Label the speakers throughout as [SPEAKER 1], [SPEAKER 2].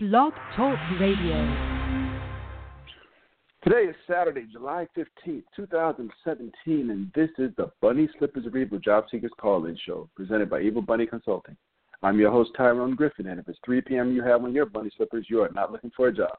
[SPEAKER 1] Blog Talk Radio.
[SPEAKER 2] Today is Saturday, July 15th, 2017, and this is the Bunny Slippers Evil Job Seekers Call-In Show, presented by Evil Bunny Consulting. I'm your host, Tyrone Griffin, and if it's 3 p.m. you have on your bunny slippers, you are not looking for a job.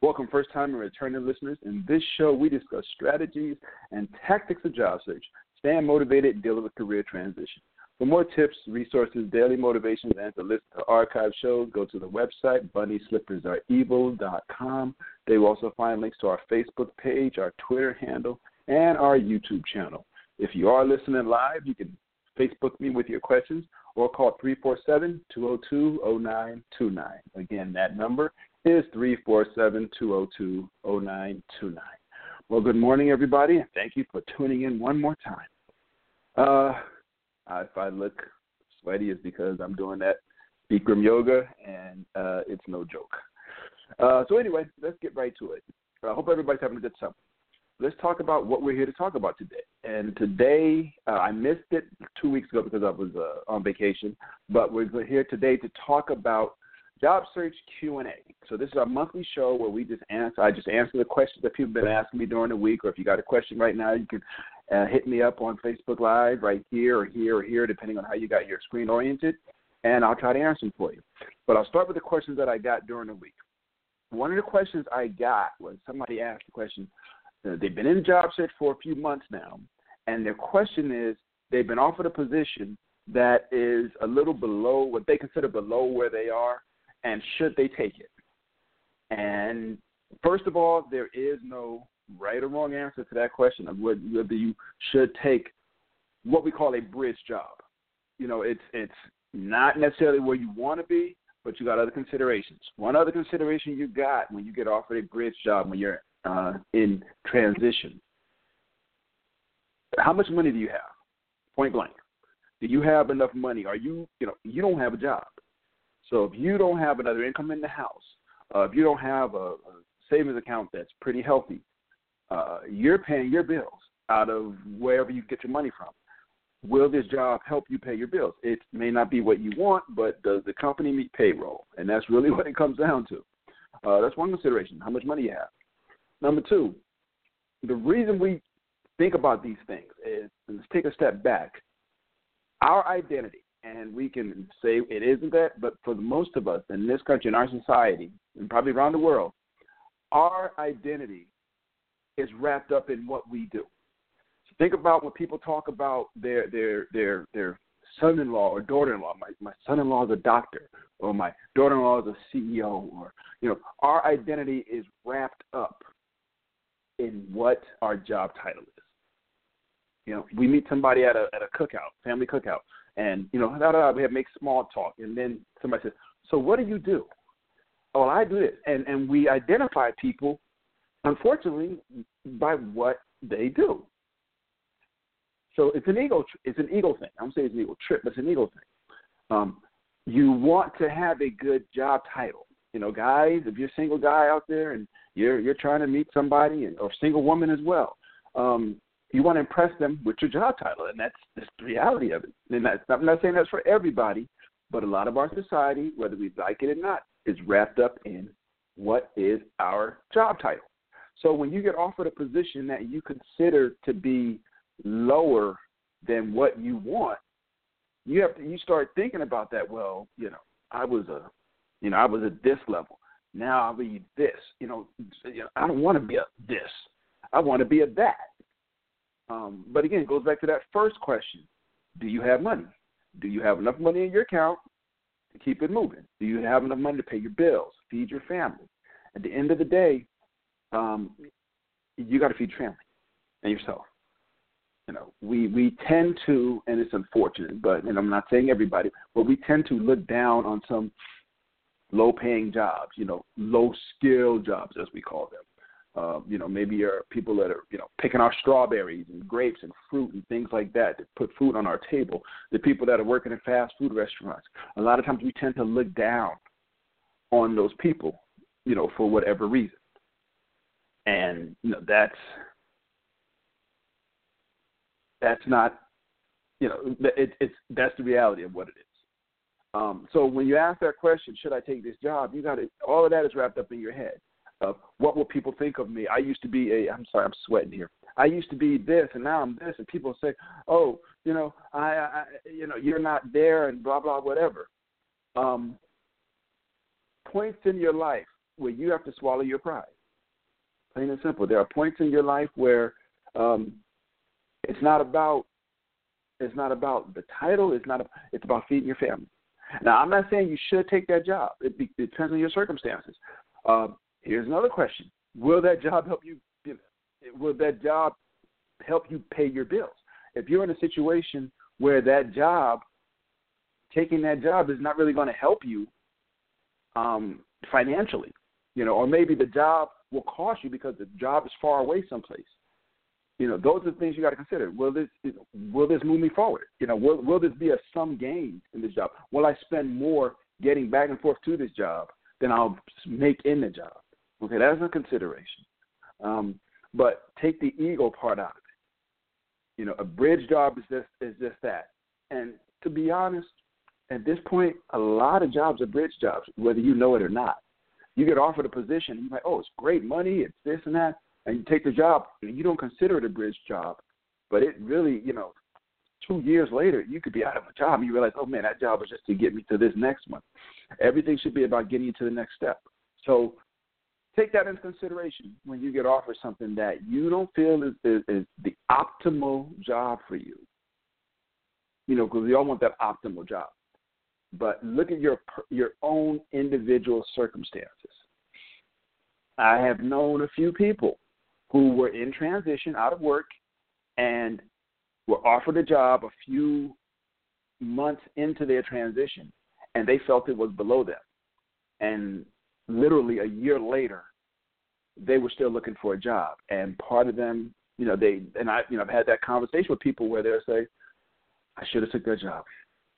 [SPEAKER 2] Welcome, first-time and returning listeners. In this show, we discuss strategies and tactics of job search, staying motivated, and dealing with career transition. For more tips, resources, daily motivations, and to listen to archive shows, go to the website bunnyslippersareevil.com. They will also find links to our Facebook page, our Twitter handle, and our YouTube channel. If you are listening live, you can Facebook me with your questions or call 347 202 0929. Again, that number is 347 202 0929. Well, good morning, everybody, and thank you for tuning in one more time. Uh, if I look sweaty, it's because I'm doing that Bikram yoga, and uh, it's no joke. Uh, so anyway, let's get right to it. I hope everybody's having a good summer. Let's talk about what we're here to talk about today. And today, uh, I missed it two weeks ago because I was uh, on vacation, but we're here today to talk about job search Q&A. So this is our monthly show where we just answer. I just answer the questions that people have been asking me during the week, or if you got a question right now, you can uh, hit me up on Facebook Live right here or here or here, depending on how you got your screen oriented, and I'll try to answer them for you. But I'll start with the questions that I got during the week. One of the questions I got was somebody asked the question. Uh, they've been in the job search for a few months now, and their question is they've been offered a position that is a little below what they consider below where they are, and should they take it? And first of all, there is no right or wrong answer to that question of whether you should take what we call a bridge job. You know, it's it's not necessarily where you want to be, but you got other considerations. One other consideration you got when you get offered a bridge job when you're uh, in transition. How much money do you have? Point blank. Do you have enough money? Are you, you know, you don't have a job. So if you don't have another income in the house, uh, if you don't have a, a savings account that's pretty healthy, uh, you're paying your bills out of wherever you get your money from. Will this job help you pay your bills? It may not be what you want, but does the company meet payroll? And that's really what it comes down to. Uh, that's one consideration how much money you have. Number two, the reason we think about these things is let's take a step back. Our identity, and we can say it isn't that, but for most of us in this country, in our society, and probably around the world, our identity is wrapped up in what we do. So think about when people talk about their their their their son-in-law or daughter-in-law. My my son-in-law is a doctor, or my daughter-in-law is a CEO, or you know, our identity is wrapped up in what our job title is. You know, we meet somebody at a at a cookout, family cookout, and you know, da, da, da, we have make small talk, and then somebody says, "So what do you do?" Oh, I do this, and and we identify people unfortunately, by what they do. So it's an ego. It's an ego thing. I don't say it's an ego trip, but it's an ego thing. Um, you want to have a good job title. You know, guys, if you're a single guy out there and you're you're trying to meet somebody, and, or single woman as well, um, you want to impress them with your job title, and that's, that's the reality of it. And that's, I'm not saying that's for everybody, but a lot of our society, whether we like it or not, is wrapped up in what is our job title. So when you get offered a position that you consider to be lower than what you want, you have to you start thinking about that. Well, you know, I was a, you know, I was at this level. Now I'll be this. You know, I don't want to be a this. I want to be a that. Um, but again, it goes back to that first question: Do you have money? Do you have enough money in your account to keep it moving? Do you have enough money to pay your bills, feed your family? At the end of the day, um, you got to feed your family and yourself. You know, we we tend to, and it's unfortunate, but and I'm not saying everybody, but we tend to look down on some low-paying jobs. You know, low-skill jobs as we call them. Uh, you know, maybe you're people that are, you know, picking our strawberries and grapes and fruit and things like that to put food on our table. The people that are working in fast food restaurants. A lot of times we tend to look down on those people, you know, for whatever reason and you know that's that's not you know it, it's that's the reality of what it is Um, so when you ask that question, should I take this job? You got it. All of that is wrapped up in your head. Of what will people think of me? I used to be a. I'm sorry, I'm sweating here. I used to be this, and now I'm this, and people say, "Oh, you know, I, I you know, you're not there," and blah blah whatever. Um, points in your life where you have to swallow your pride. Plain and simple. There are points in your life where um, it's not about it's not about the title. It's not. It's about feeding your family. Now, I'm not saying you should take that job. It, be, it depends on your circumstances. Um, here's another question: Will that job help you? Will that job help you pay your bills? If you're in a situation where that job, taking that job, is not really going to help you um, financially, you know, or maybe the job will cost you because the job is far away someplace. You know, those are the things you got to consider. Will this will this move me forward? You know, will will this be a sum gain in this job? Will I spend more getting back and forth to this job than I'll make in the job? Okay, that's a consideration. Um, but take the ego part out. You know, a bridge job is just is just that. And to be honest, at this point, a lot of jobs are bridge jobs, whether you know it or not. You get offered a position, you're like, oh, it's great money, it's this and that, and you take the job, and you don't consider it a bridge job, but it really, you know, two years later, you could be out of a job, and you realize, oh man, that job was just to get me to this next one. Everything should be about getting you to the next step. So take that into consideration when you get offered something that you don't feel is, is, is the optimal job for you. You know, because we all want that optimal job but look at your your own individual circumstances. I have known a few people who were in transition out of work and were offered a job a few months into their transition and they felt it was below them. And literally a year later, they were still looking for a job. And part of them, you know, they and I, you know, I've had that conversation with people where they'll say, I should have took that job.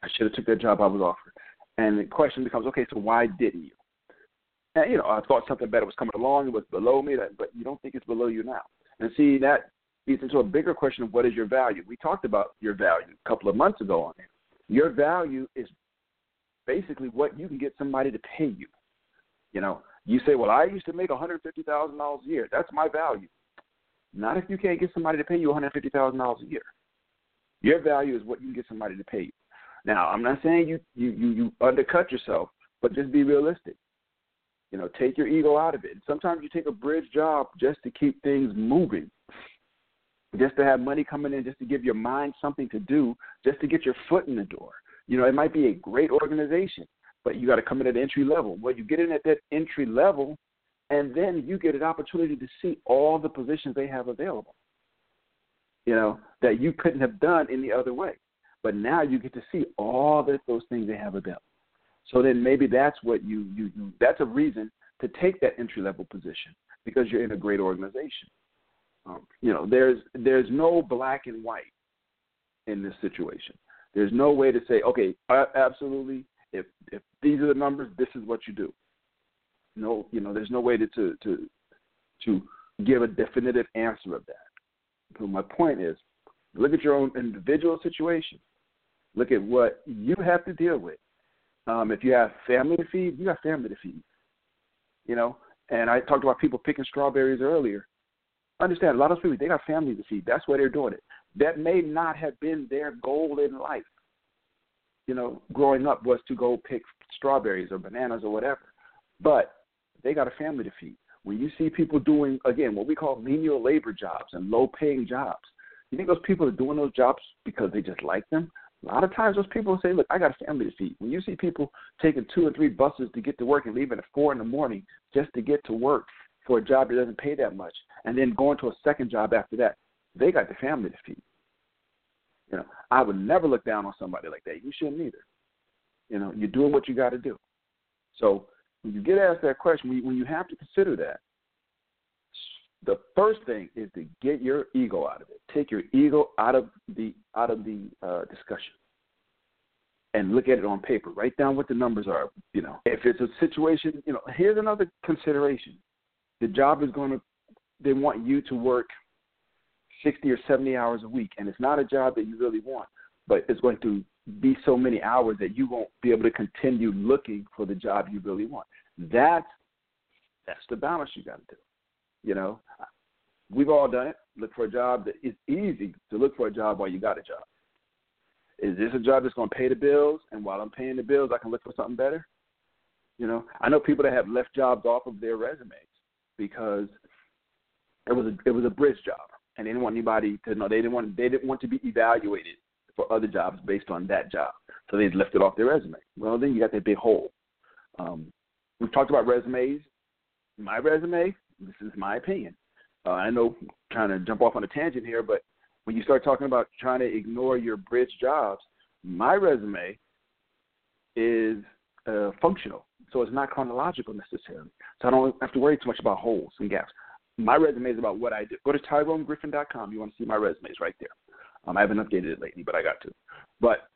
[SPEAKER 2] I should have took that job I was offered. And the question becomes, okay, so why didn't you? And you know, I thought something better was coming along. It was below me, but you don't think it's below you now. And see, that leads into a bigger question of what is your value. We talked about your value a couple of months ago on it. Your value is basically what you can get somebody to pay you. You know, you say, well, I used to make one hundred fifty thousand dollars a year. That's my value. Not if you can't get somebody to pay you one hundred fifty thousand dollars a year. Your value is what you can get somebody to pay you. Now, I'm not saying you you you, you undercut yourself, but just be realistic. You know, take your ego out of it. Sometimes you take a bridge job just to keep things moving, just to have money coming in, just to give your mind something to do, just to get your foot in the door. You know, it might be a great organization, but you got to come in at entry level. Well, you get in at that entry level, and then you get an opportunity to see all the positions they have available. You know that you couldn't have done any other way. But now you get to see all that those things they have available. So then maybe that's what you, you, you that's a reason to take that entry level position because you're in a great organization. Um, you know, there's there's no black and white in this situation. There's no way to say, okay, absolutely, if if these are the numbers, this is what you do. No, you know, there's no way to to to, to give a definitive answer of that. So my point is, look at your own individual situation. Look at what you have to deal with. Um, if you have family to feed, you got family to feed. You know, and I talked about people picking strawberries earlier. Understand, a lot of people they got family to feed. That's why they're doing it. That may not have been their goal in life. You know, growing up was to go pick strawberries or bananas or whatever. But they got a family to feed. When you see people doing again what we call menial labor jobs and low paying jobs, you think those people are doing those jobs because they just like them? A lot of times those people say, look, I got a family to feed. When you see people taking two or three buses to get to work and leaving at four in the morning just to get to work for a job that doesn't pay that much, and then going to a second job after that, they got the family to feed. You know, I would never look down on somebody like that. You shouldn't either. You know, you're doing what you got to do. So when you get asked that question, when you have to consider that, the first thing is to get your ego out of it. Take your ego out of the out of the uh, discussion, and look at it on paper. Write down what the numbers are. You know, if it's a situation, you know, here's another consideration. The job is going to they want you to work sixty or seventy hours a week, and it's not a job that you really want, but it's going to be so many hours that you won't be able to continue looking for the job you really want. That's that's the balance you got to do. You know, we've all done it. Look for a job that it's easy to look for a job while you got a job. Is this a job that's going to pay the bills? And while I'm paying the bills, I can look for something better. You know, I know people that have left jobs off of their resumes because it was a it was a bridge job, and they didn't want anybody to know they didn't want they didn't want to be evaluated for other jobs based on that job, so they left it off their resume. Well, then you got that big hole. Um, we've talked about resumes. My resume, this is my opinion. Uh, I know, I'm trying to jump off on a tangent here, but when you start talking about trying to ignore your bridge jobs, my resume is uh, functional, so it's not chronological necessarily. So I don't have to worry too much about holes and gaps. My resume is about what I do. Go to TyroneGriffin.com. You want to see my resumes right there. Um, I haven't updated it lately, but I got to. But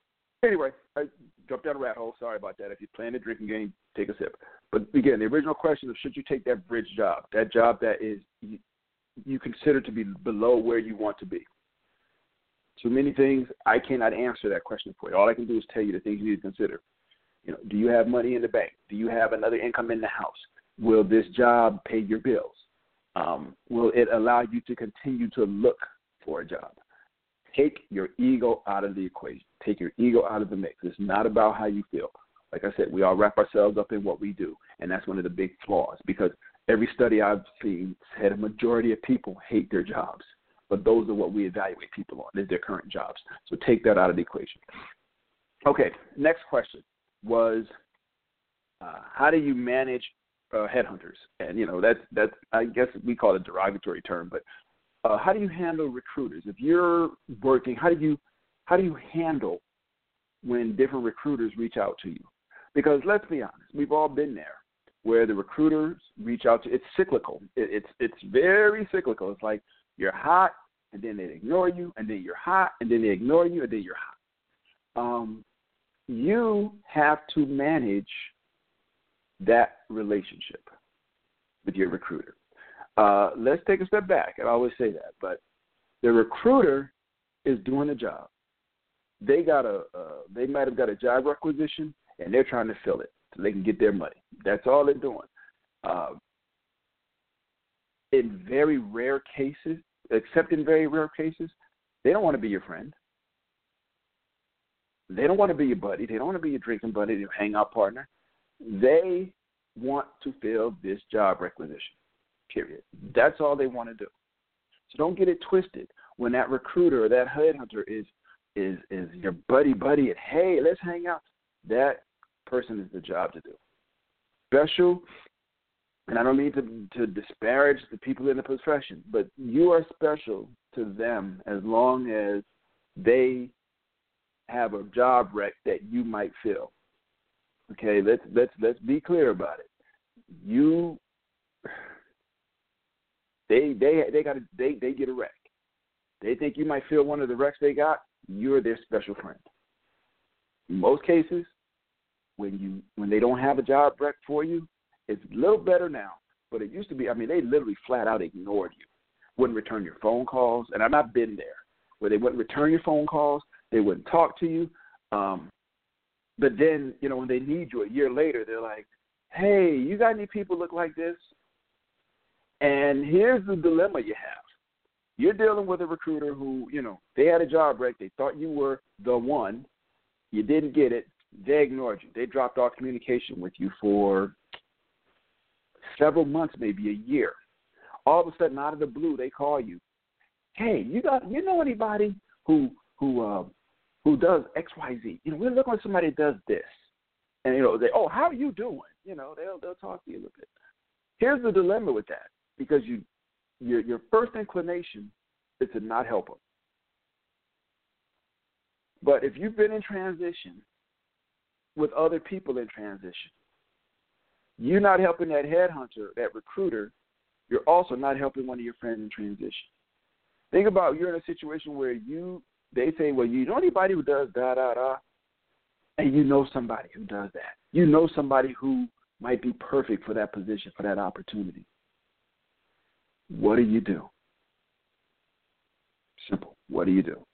[SPEAKER 2] anyway, I jumped down a rat hole. Sorry about that. If you're playing a drinking game, take a sip. But again, the original question of should you take that bridge job, that job that is you, you consider to be below where you want to be. Too many things I cannot answer that question for you. All I can do is tell you the things you need to consider. You know, do you have money in the bank? Do you have another income in the house? Will this job pay your bills? Um, will it allow you to continue to look for a job? Take your ego out of the equation. Take your ego out of the mix. It's not about how you feel. Like I said, we all wrap ourselves up in what we do, and that's one of the big flaws because every study I've seen said a majority of people hate their jobs but those are what we evaluate people on is their current jobs. So take that out of the equation. Okay, next question was uh, how do you manage uh, headhunters? And you know that's that's I guess we call it a derogatory term, but uh, how do you handle recruiters? If you're working, how do you how do you handle when different recruiters reach out to you? Because let's be honest, we've all been there where the recruiters reach out to. It's cyclical. It, it's it's very cyclical. It's like you're hot, and then they ignore you, and then you're hot, and then they ignore you, and then you're hot. Um, you have to manage that relationship with your recruiter. Uh, let's take a step back. I always say that, but the recruiter is doing a job. They got a, uh, they might have got a job requisition, and they're trying to fill it so they can get their money. That's all they're doing. Uh, in very rare cases, except in very rare cases, they don't want to be your friend. They don't want to be your buddy. They don't want to be your drinking buddy, your hangout partner. They want to fill this job requisition. Period. That's all they want to do. So don't get it twisted. When that recruiter or that headhunter is is is your buddy buddy and hey, let's hang out. That person is the job to do. Special and I don't mean to to disparage the people in the profession, but you are special to them as long as they have a job rec that you might fill. Okay, let's let's let's be clear about it. You they they they got they they get a rec. They think you might fill one of the recs they got. You're their special friend. In most cases, when you when they don't have a job rec for you, it's a little better now, but it used to be. I mean, they literally flat out ignored you, wouldn't return your phone calls, and I've not been there where they wouldn't return your phone calls, they wouldn't talk to you. Um, but then, you know, when they need you a year later, they're like, "Hey, you got any people look like this?" And here's the dilemma you have. You're dealing with a recruiter who, you know, they had a job break. They thought you were the one. You didn't get it. They ignored you. They dropped off communication with you for several months, maybe a year. All of a sudden, out of the blue, they call you. Hey, you got you know anybody who who uh, who does X Y Z? You know, we're looking for somebody that does this, and you know, they oh, how are you doing? You know, they'll they'll talk to you a little bit. Here's the dilemma with that, because you your your first inclination is to not help them. But if you've been in transition with other people in transition, you're not helping that headhunter, that recruiter. You're also not helping one of your friends in transition. Think about you're in a situation where you they say, well, you know anybody who does da da da, and you know somebody who does that. You know somebody who might be perfect for that position, for that opportunity. What do you do? Simple. What do you do?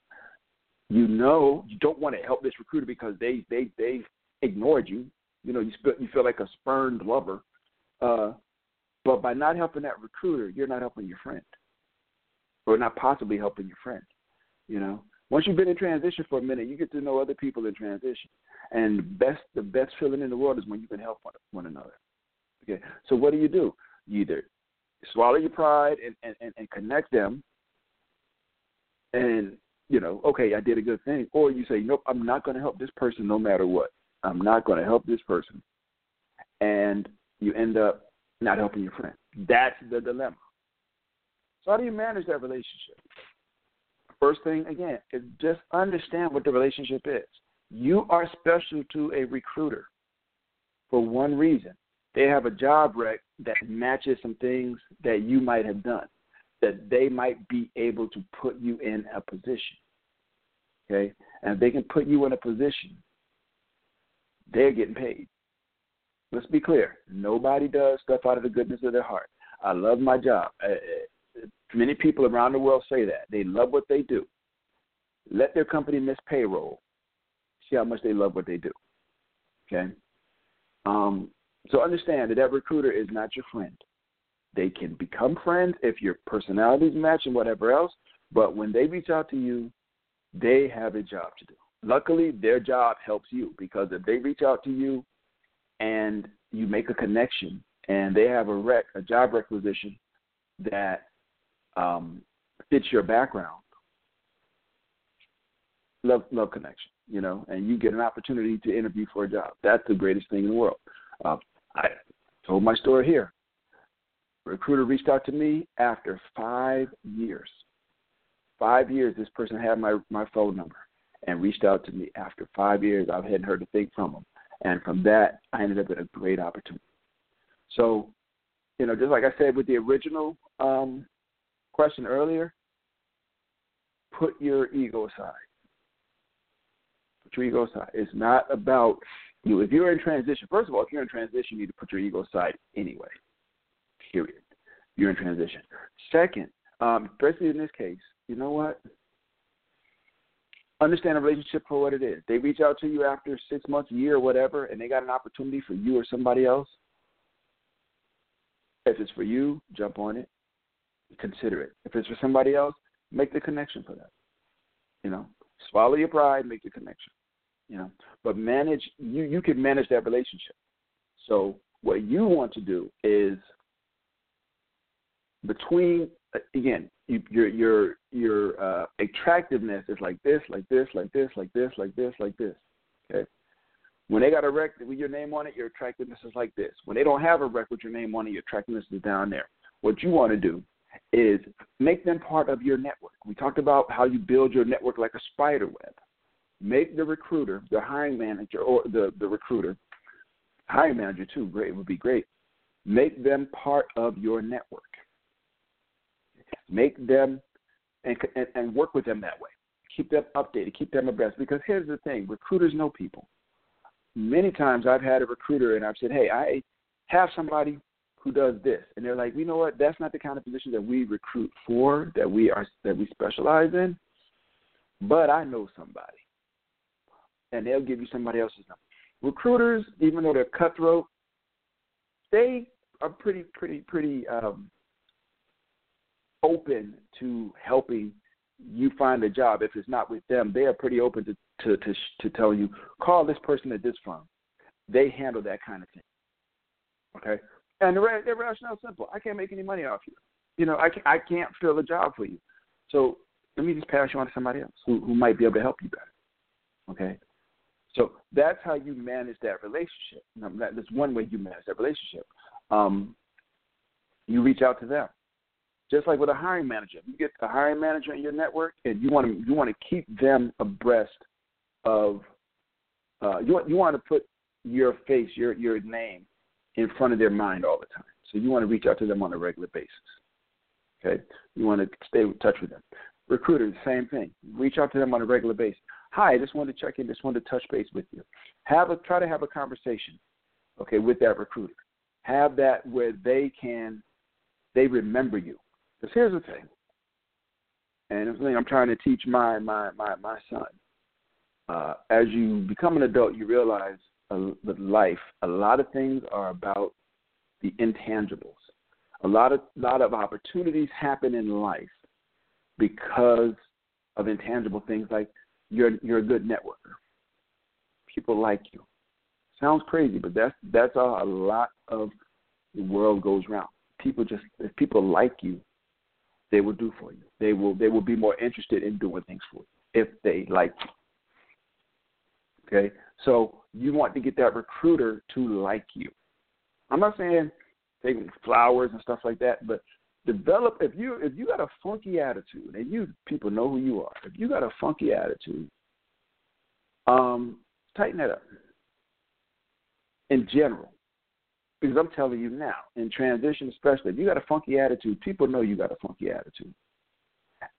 [SPEAKER 2] you know you don't want to help this recruiter because they they they ignored you. You know, you feel you feel like a spurned lover. Uh, but by not helping that recruiter, you're not helping your friend, or not possibly helping your friend. You know, once you've been in transition for a minute, you get to know other people in transition, and the best the best feeling in the world is when you can help one, one another. Okay, so what do you do? You either swallow your pride and, and, and connect them, and you know, okay, I did a good thing, or you say, nope, I'm not going to help this person no matter what. I'm not going to help this person, and you end up not helping your friend. That's the dilemma. So how do you manage that relationship? First thing again is just understand what the relationship is. You are special to a recruiter for one reason. They have a job rec that matches some things that you might have done, that they might be able to put you in a position. Okay? And if they can put you in a position, they're getting paid. Let's be clear. Nobody does stuff out of the goodness of their heart. I love my job. Many people around the world say that. They love what they do. Let their company miss payroll. See how much they love what they do. Okay? Um, so understand that that recruiter is not your friend. They can become friends if your personalities match and whatever else, but when they reach out to you, they have a job to do. Luckily, their job helps you because if they reach out to you and you make a connection and they have a rec, a job requisition that um, fits your background, love love connection, you know, and you get an opportunity to interview for a job. That's the greatest thing in the world. Uh, I told my story here. Recruiter reached out to me after five years. Five years, this person had my my phone number and reached out to me after five years. I hadn't heard a thing from them, and from that, I ended up with a great opportunity. So, you know, just like I said with the original um, question earlier, put your ego aside. Put your ego aside. It's not about you. If you're in transition, first of all, if you're in transition, you need to put your ego aside anyway. Period. You're in transition. Second, um, especially in this case, you know what? Understand a relationship for what it is. They reach out to you after six months, a year, whatever, and they got an opportunity for you or somebody else. If it's for you, jump on it consider it. If it's for somebody else, make the connection for that. You know, swallow your pride, make the connection. You know, but manage you you can manage that relationship. So what you want to do is between again you, your your your uh, attractiveness is like this, like this, like this, like this, like this, like this. Okay. When they got a rec with your name on it, your attractiveness is like this. When they don't have a rec with your name on it, your attractiveness is down there. What you want to do is make them part of your network. We talked about how you build your network like a spider web. Make the recruiter, the hiring manager, or the, the recruiter, hiring manager too, great it would be great. Make them part of your network. Make them and, and, and work with them that way. Keep them updated, keep them abreast. Because here's the thing recruiters know people. Many times I've had a recruiter and I've said, hey, I have somebody who does this, and they're like, you know what? That's not the kind of position that we recruit for, that we are that we specialize in. But I know somebody, and they'll give you somebody else's number. Recruiters, even though they're cutthroat, they are pretty, pretty, pretty um, open to helping you find a job. If it's not with them, they are pretty open to to to, to tell you, call this person at this firm. They handle that kind of thing. Okay, and the, the rationale simple. I can't make any money off you. You know, I can't, I can't fill a job for you. So let me just pass you on to somebody else who, who might be able to help you better. Okay? So that's how you manage that relationship. Now, that's one way you manage that relationship. Um, you reach out to them. Just like with a hiring manager, you get a hiring manager in your network, and you want to you want to keep them abreast of uh, you want you want to put your face, your your name in front of their mind all the time. So you want to reach out to them on a regular basis. Okay? You want to stay in touch with them. Recruiters, same thing. Reach out to them on a regular basis. Hi, I just wanted to check in, just wanted to touch base with you. Have a try to have a conversation, okay, with that recruiter. Have that where they can they remember you. Because here's the thing. and it's something I'm trying to teach my my my my son. Uh, as you become an adult, you realize uh, life, a lot of things are about the intangibles. A lot of lot of opportunities happen in life because of intangible things like you're you're a good networker. People like you. Sounds crazy, but that's that's how a lot of the world goes around. People just if people like you, they will do for you. They will they will be more interested in doing things for you if they like you. Okay? So you want to get that recruiter to like you. I'm not saying taking flowers and stuff like that, but develop if you if you got a funky attitude and you people know who you are. If you got a funky attitude, um, tighten that up. In general, because I'm telling you now, in transition especially, if you got a funky attitude, people know you got a funky attitude,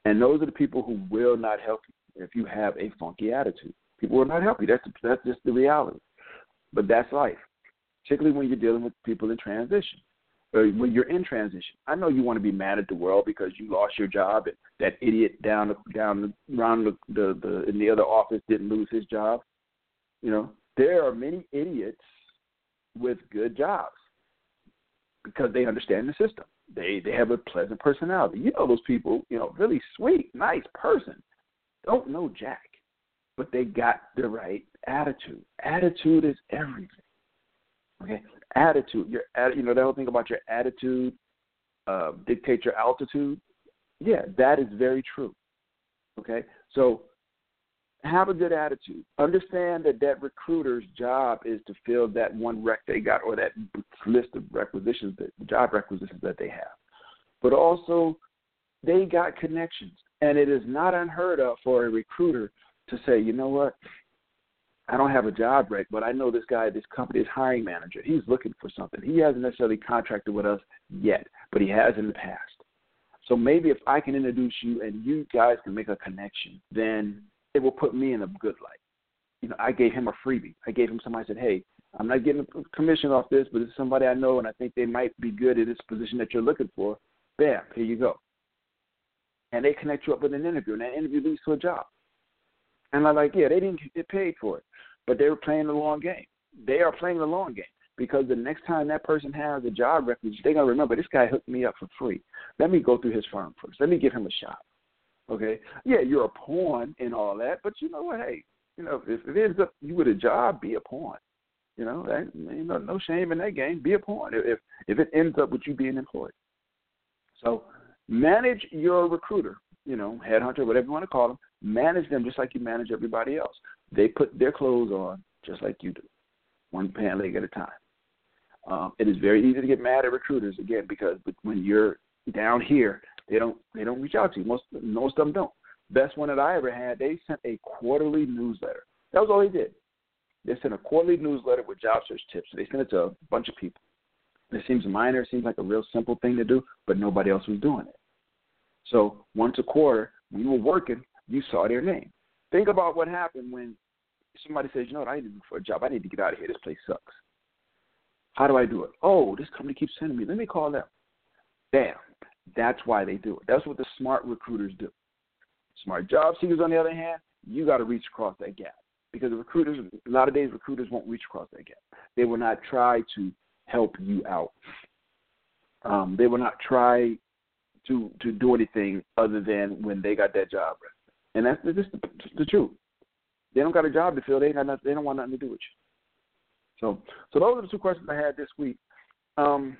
[SPEAKER 2] and those are the people who will not help you if you have a funky attitude. People will not help you. That's that's just the reality. But that's life, particularly when you're dealing with people in transition or when you're in transition. I know you want to be mad at the world because you lost your job and that idiot down down around the, the the in the other office didn't lose his job. You know, there are many idiots with good jobs because they understand the system. They they have a pleasant personality. You know those people, you know, really sweet, nice person. Don't know Jack, but they got the right attitude. Attitude is everything. Okay, attitude. Your you know that whole thing about your attitude uh, dictate your altitude. Yeah, that is very true. Okay, so have a good attitude. Understand that that recruiter's job is to fill that one rec they got or that list of requisitions, that job requisitions that they have. But also, they got connections, and it is not unheard of for a recruiter to say, you know what, I don't have a job right, but I know this guy, this company, company's hiring manager. He's looking for something. He hasn't necessarily contracted with us yet, but he has in the past. So maybe if I can introduce you and you guys can make a connection, then it will put me in a good light. You know, I gave him a freebie. I gave him somebody I said, hey, I'm not getting a commission off this, but it's somebody I know and I think they might be good at this position that you're looking for. Bam, here you go. And they connect you up with an interview, and that interview leads to a job. And I'm like, yeah, they didn't get paid for it, but they were playing the long game. They are playing the long game because the next time that person has a job reference, they're gonna remember this guy hooked me up for free. Let me go through his firm first. Let me give him a shot. Okay, yeah, you're a pawn and all that, but you know what? Hey, you know if it ends up you with a job, be a pawn. You know, that, you know, no shame in that game. Be a pawn if if it ends up with you being employed. So manage your recruiter. You know, headhunter, whatever you want to call them. Manage them just like you manage everybody else. They put their clothes on just like you do, one pant leg at a time. Um, it is very easy to get mad at recruiters again because when you're down here, they don't they don't reach out to you. Most most of them don't. Best one that I ever had, they sent a quarterly newsletter. That was all they did. They sent a quarterly newsletter with job search tips. They sent it to a bunch of people. It seems minor, it seems like a real simple thing to do, but nobody else was doing it. So once a quarter, we were working, you saw their name. Think about what happened when somebody says, you know what, I need to look for a job. I need to get out of here. This place sucks. How do I do it? Oh, this company keeps sending me. Let me call them. Bam. That's why they do it. That's what the smart recruiters do. Smart job seekers, on the other hand, you got to reach across that gap because the recruiters, a lot of days, recruiters won't reach across that gap. They will not try to help you out. Um, they will not try to to do anything other than when they got that job, and that's just the, the truth. They don't got a job to fill. They got nothing, they don't want nothing to do with you. So, so those are the two questions I had this week. Um,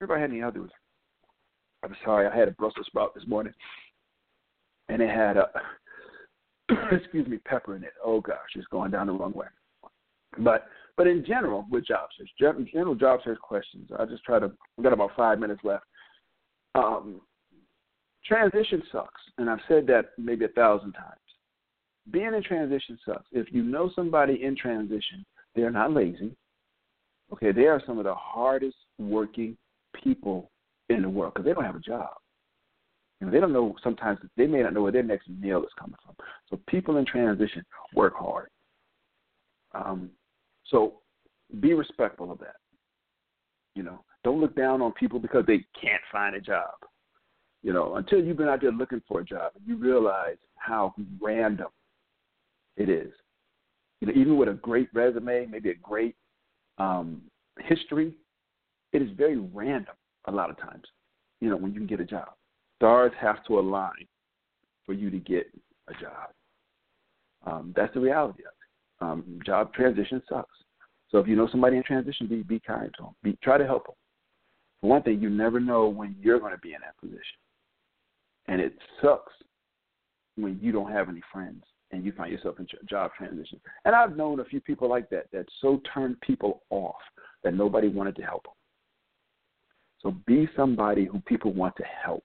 [SPEAKER 2] if I had any others, I'm sorry. I had a Brussels sprout this morning, and it had a excuse me pepper in it. Oh gosh, it's going down the wrong way. But but in general, with job search, general job search questions, I just try to. Got about five minutes left. Um, transition sucks, and I've said that maybe a thousand times. Being in transition sucks. If you know somebody in transition, they're not lazy. Okay, they are some of the hardest working people in the world because they don't have a job. They don't know sometimes they may not know where their next meal is coming from. So people in transition work hard. Um, so be respectful of that. You know, don't look down on people because they can't find a job. You know, until you've been out there looking for a job, you realize how random it is. You know, even with a great resume, maybe a great um, history, it is very random a lot of times. You know, when you can get a job, stars have to align for you to get a job. Um, that's the reality of it. Um, job transition sucks. So if you know somebody in transition, be be kind to them. Be, try to help them. For one thing, you never know when you're going to be in that position, and it sucks when you don't have any friends and you find yourself in job transition. And I've known a few people like that that so turned people off that nobody wanted to help them. So be somebody who people want to help,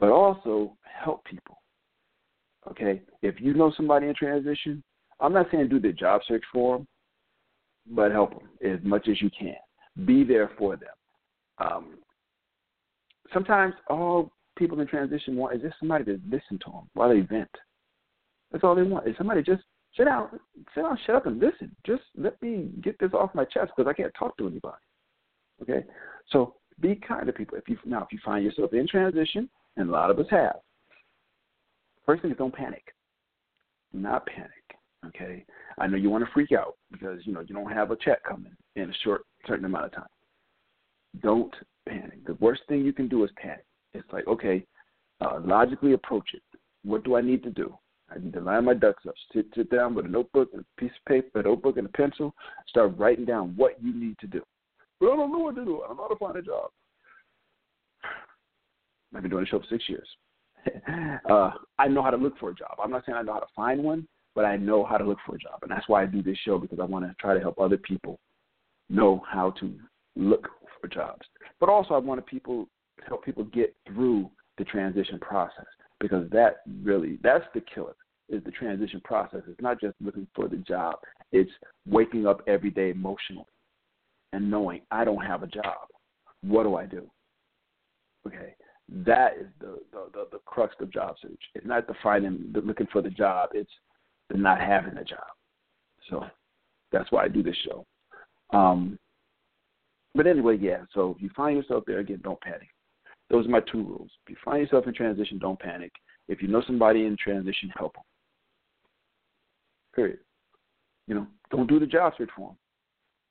[SPEAKER 2] but also help people. Okay, if you know somebody in transition, I'm not saying do the job search for them, but help them as much as you can. Be there for them. Um, sometimes all people in transition want is just somebody to listen to them while they vent. That's all they want. Is somebody just sit down, sit down, shut up and listen. Just let me get this off my chest because I can't talk to anybody. Okay, so be kind to people. If you now, if you find yourself in transition, and a lot of us have, first thing is don't panic. not panic. Okay, I know you want to freak out because you know you don't have a check coming in a short certain amount of time. Don't panic. The worst thing you can do is panic. It's like okay, uh, logically approach it. What do I need to do? I need to line my ducks up. Sit, sit down with a notebook and a piece of paper, a notebook and a pencil. Start writing down what you need to do. But I don't know what to do. I don't know how to find a job. I've been doing the show for six years. uh, I know how to look for a job. I'm not saying I know how to find one, but I know how to look for a job, and that's why I do this show because I want to try to help other people know how to look for jobs. But also, I want people help people get through the transition process because that really that's the killer is the transition process. It's not just looking for the job; it's waking up every day emotionally and knowing I don't have a job. What do I do? Okay, that is the the, the, the crux of job search. It's not the finding, the looking for the job. It's the not having a job. So that's why I do this show. Um, but anyway, yeah. So if you find yourself there again, don't panic. Those are my two rules. If you find yourself in transition, don't panic. If you know somebody in transition, help them. Period. You know, don't do the job search for them.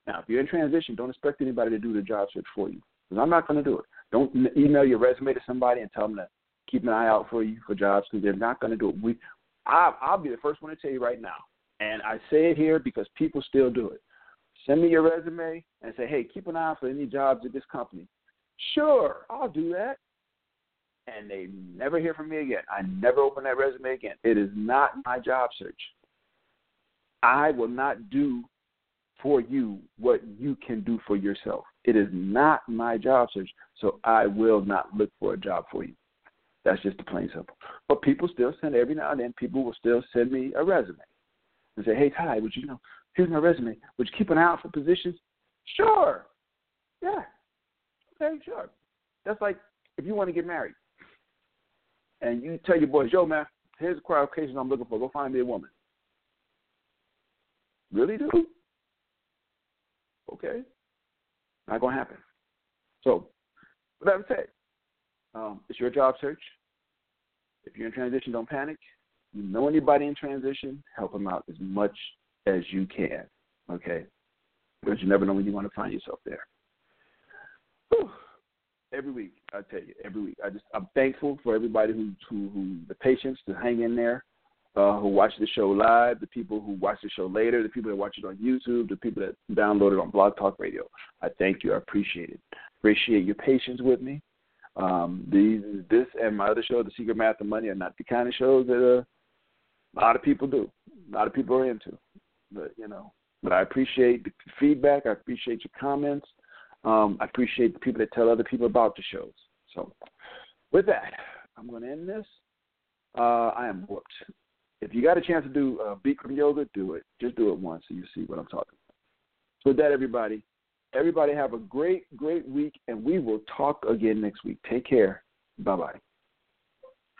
[SPEAKER 2] Now, if you're in transition, don't expect anybody to do the job search for you because I'm not going to do it. Don't email your resume to somebody and tell them to keep an eye out for you for jobs because they're not going to do it. We, I, I'll be the first one to tell you right now, and I say it here because people still do it. Send me your resume and say, hey, keep an eye out for any jobs at this company. Sure, I'll do that. And they never hear from me again. I never open that resume again. It is not my job search. I will not do for you what you can do for yourself. It is not my job search, so I will not look for a job for you. That's just the plain simple. But people still send every now and then. People will still send me a resume and say, "Hey Ty, would you know? Here's my resume. Would you keep an eye out for positions?" Sure. Yeah. Okay, sure. That's like if you want to get married and you tell your boys, "Yo, man, here's the qualifications I'm looking for. Go find me a woman." Really, do? Okay. Not gonna happen. So, with that said, um, it's your job search. If you're in transition, don't panic. You know anybody in transition, help them out as much as you can. Okay, because you never know when you want to find yourself there. Every week, I tell you, every week, I just I'm thankful for everybody who who, who the patience to hang in there uh, who watch the show live, the people who watch the show later, the people that watch it on YouTube, the people that download it on Blog Talk Radio. I thank you. I appreciate it. Appreciate your patience with me. Um, these, this and my other show, The Secret Math of Money, are not the kind of shows that uh, a lot of people do. A lot of people are into. But you know, but I appreciate the feedback. I appreciate your comments. Um, I appreciate the people that tell other people about the shows. So, with that, I'm going to end this. Uh, I am whooped if you got a chance to do uh, Bikram yoga, do it. Just do it once so you see what I'm talking about. So with that, everybody, everybody have a great, great week, and we will talk again next week. Take care. Bye bye.